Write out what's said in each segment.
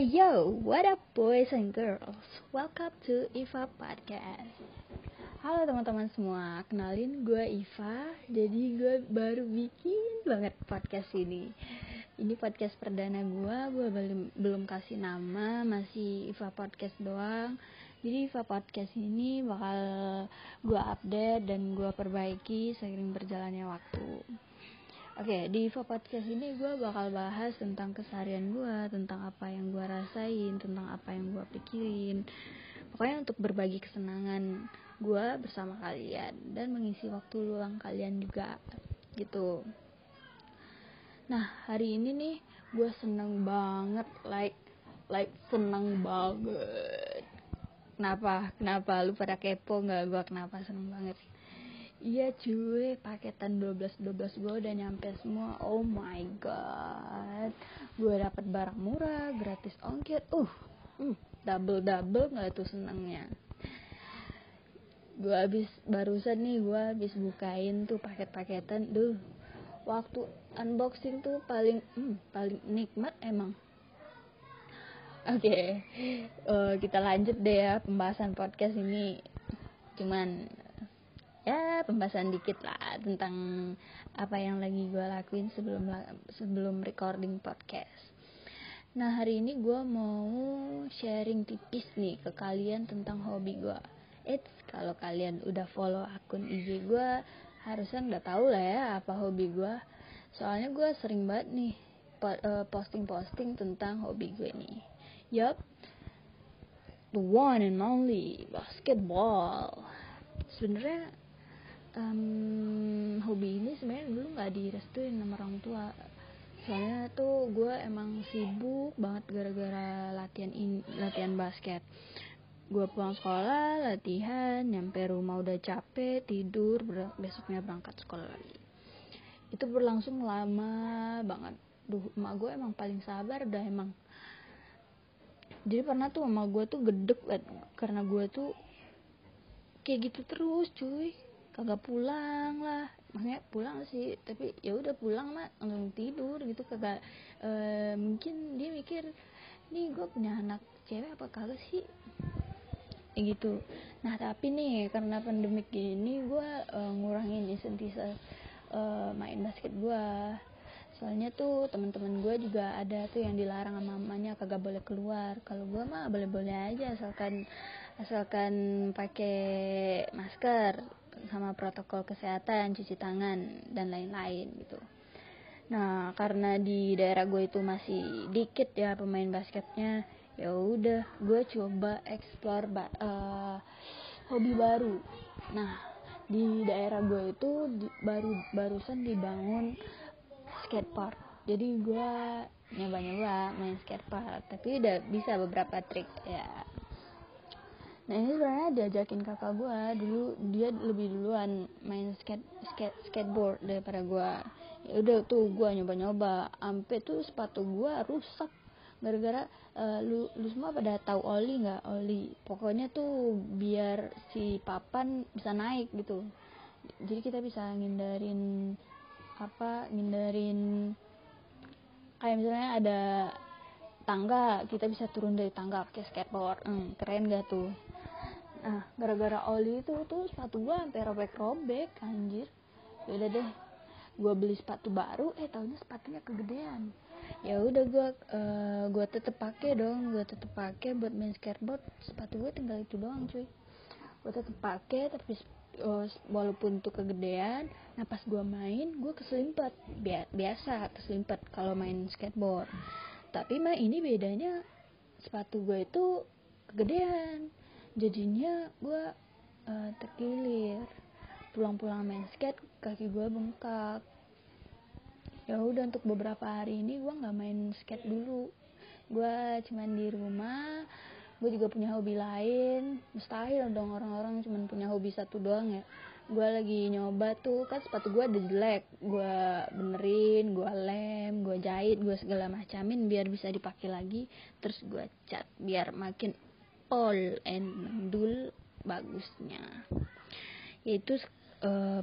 Ayo, what up boys and girls? Welcome to Iva Podcast. Halo teman-teman semua, kenalin gue Iva. Jadi gue baru bikin banget podcast ini. Ini podcast perdana gue, gue belum belum kasih nama, masih Iva Podcast doang. Jadi Iva Podcast ini bakal gue update dan gue perbaiki seiring berjalannya waktu. Oke, di Info Podcast ini gue bakal bahas tentang keseharian gue, tentang apa yang gue rasain, tentang apa yang gue pikirin. Pokoknya untuk berbagi kesenangan gue bersama kalian dan mengisi waktu luang kalian juga, gitu. Nah, hari ini nih gue seneng banget, like, like seneng banget. Kenapa? Kenapa? Lu pada kepo nggak gue kenapa seneng banget? Iya cuy, paketan 12-12 gue udah nyampe semua. Oh my god. Gue dapet barang murah, gratis ongkir. Uh, uh double-double nggak tuh senangnya. Gue habis barusan nih gue habis bukain tuh paket-paketan. Duh, waktu unboxing tuh paling hmm, paling nikmat emang. Oke, okay. uh, kita lanjut deh ya pembahasan podcast ini. Cuman ya pembahasan dikit lah tentang apa yang lagi gue lakuin sebelum sebelum recording podcast. Nah hari ini gue mau sharing tipis nih ke kalian tentang hobi gue. It's kalau kalian udah follow akun IG gue harusnya udah tahu lah ya apa hobi gue. Soalnya gue sering banget nih eh, posting-posting tentang hobi gue nih. Yup, the one and only basketball. Sebenarnya um, hobi ini sebenarnya dulu nggak direstuin sama orang tua. Soalnya tuh gue emang sibuk banget gara-gara latihan in, latihan basket. Gue pulang sekolah latihan nyampe rumah udah capek tidur besoknya berangkat sekolah lagi. Itu berlangsung lama banget. Duh emak gue emang paling sabar dah emang. Jadi pernah tuh emak gue tuh gedek banget karena gue tuh kayak gitu terus cuy kagak pulang lah. Maksudnya pulang sih tapi ya udah pulang mah langsung tidur gitu kagak e, mungkin dia mikir nih gue punya anak cewek apa kagak sih? Ya gitu. Nah tapi nih karena pandemik gini gue e, ngurangin insentisa e, main basket gue soalnya tuh teman-teman gue juga ada tuh yang dilarang sama mamanya kagak boleh keluar. Kalau gue mah boleh-boleh aja asalkan asalkan pakai masker sama protokol kesehatan, cuci tangan dan lain-lain gitu. Nah, karena di daerah gue itu masih dikit ya pemain basketnya, ya udah gue coba explore ba uh, hobi baru. Nah, di daerah gue itu di, baru barusan dibangun skatepark. Jadi gue nyoba-nyoba main skatepark, tapi udah bisa beberapa trik ya nah ini sebenarnya diajakin kakak gue dulu dia lebih duluan main skate skate skateboard daripada gue ya udah tuh gue nyoba nyoba ampe tuh sepatu gue rusak gara-gara uh, lu lu semua pada tahu oli nggak? Oli. Pokoknya tuh biar si papan bisa naik gitu. Jadi kita bisa ngindarin apa ngindarin kayak misalnya ada tangga kita bisa turun dari tangga pakai skateboard. Hmm, keren gak tuh nah gara-gara oli itu tuh sepatu gua sampai robek-robek anjir. Ya udah deh gua beli sepatu baru eh tahunya sepatunya kegedean. Ya udah gua uh, gua tetep pakai dong gua tetep pakai buat main skateboard. Sepatu gua tinggal itu doang cuy. Gua tetep pakai tapi uh, walaupun tuh kegedean nah pas gua main gua keselimpet biasa keselimpet kalau main skateboard. Tapi mah ini bedanya sepatu gue itu kegedean jadinya gue uh, terkilir pulang-pulang main skate kaki gue bengkak. Ya udah untuk beberapa hari ini gue nggak main skate dulu. Gue cuman di rumah gue juga punya hobi lain. Mustahil dong orang-orang cuman punya hobi satu doang ya. Gue lagi nyoba tuh kan sepatu gue ada jelek. Gue benerin gue lem gue jahit gue segala macamin biar bisa dipakai lagi. Terus gue cat biar makin all and mendul bagusnya. Yaitu uh,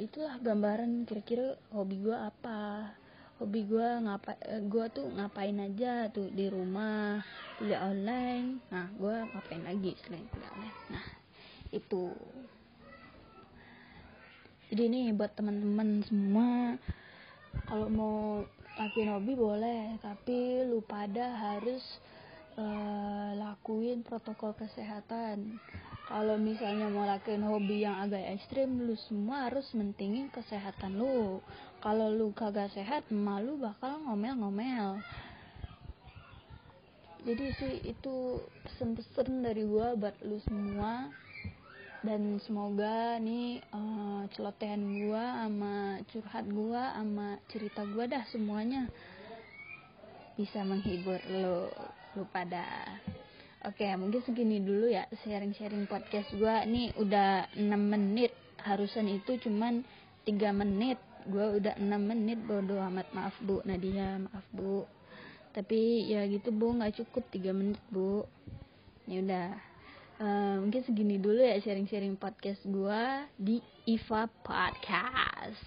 itulah gambaran kira-kira hobi gue apa. Hobi gue ngapa eh, gue tuh ngapain aja tuh di rumah kuliah online. Nah gue ngapain lagi selain kuliah online? Nah itu. Jadi nih buat teman-teman semua kalau mau lakuin hobi boleh tapi lu pada harus uh, lakuin protokol kesehatan. Kalau misalnya mau lakuin hobi yang agak ekstrim lu semua harus mentingin kesehatan lu. Kalau lu kagak sehat malu bakal ngomel-ngomel. Jadi sih itu pesan-pesan dari gua buat lu semua. Dan semoga nih uh, celotehan gua sama curhat gua sama cerita gua dah semuanya bisa menghibur lo lu pada Oke, mungkin segini dulu ya sharing-sharing podcast gua nih udah 6 menit. Harusan itu cuman 3 menit. Gua udah 6 menit bodo amat. Maaf Bu Nadia, maaf Bu. Tapi ya gitu Bu, nggak cukup 3 menit Bu. Ya udah. Uh, mungkin segini dulu ya sharing-sharing podcast gua di Iva Podcast.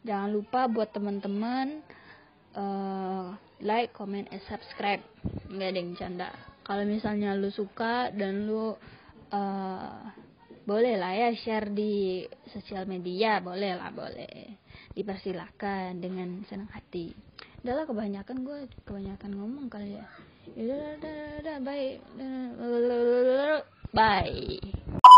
Jangan lupa buat teman-teman uh, like, comment, and subscribe. Nggak ada yang canda kalau misalnya lu suka dan lu uh, boleh lah ya share di sosial media. Boleh lah boleh. Dipersilahkan dengan senang hati. Udahlah kebanyakan gue kebanyakan ngomong kali ya. Udah udah udah bye. Bye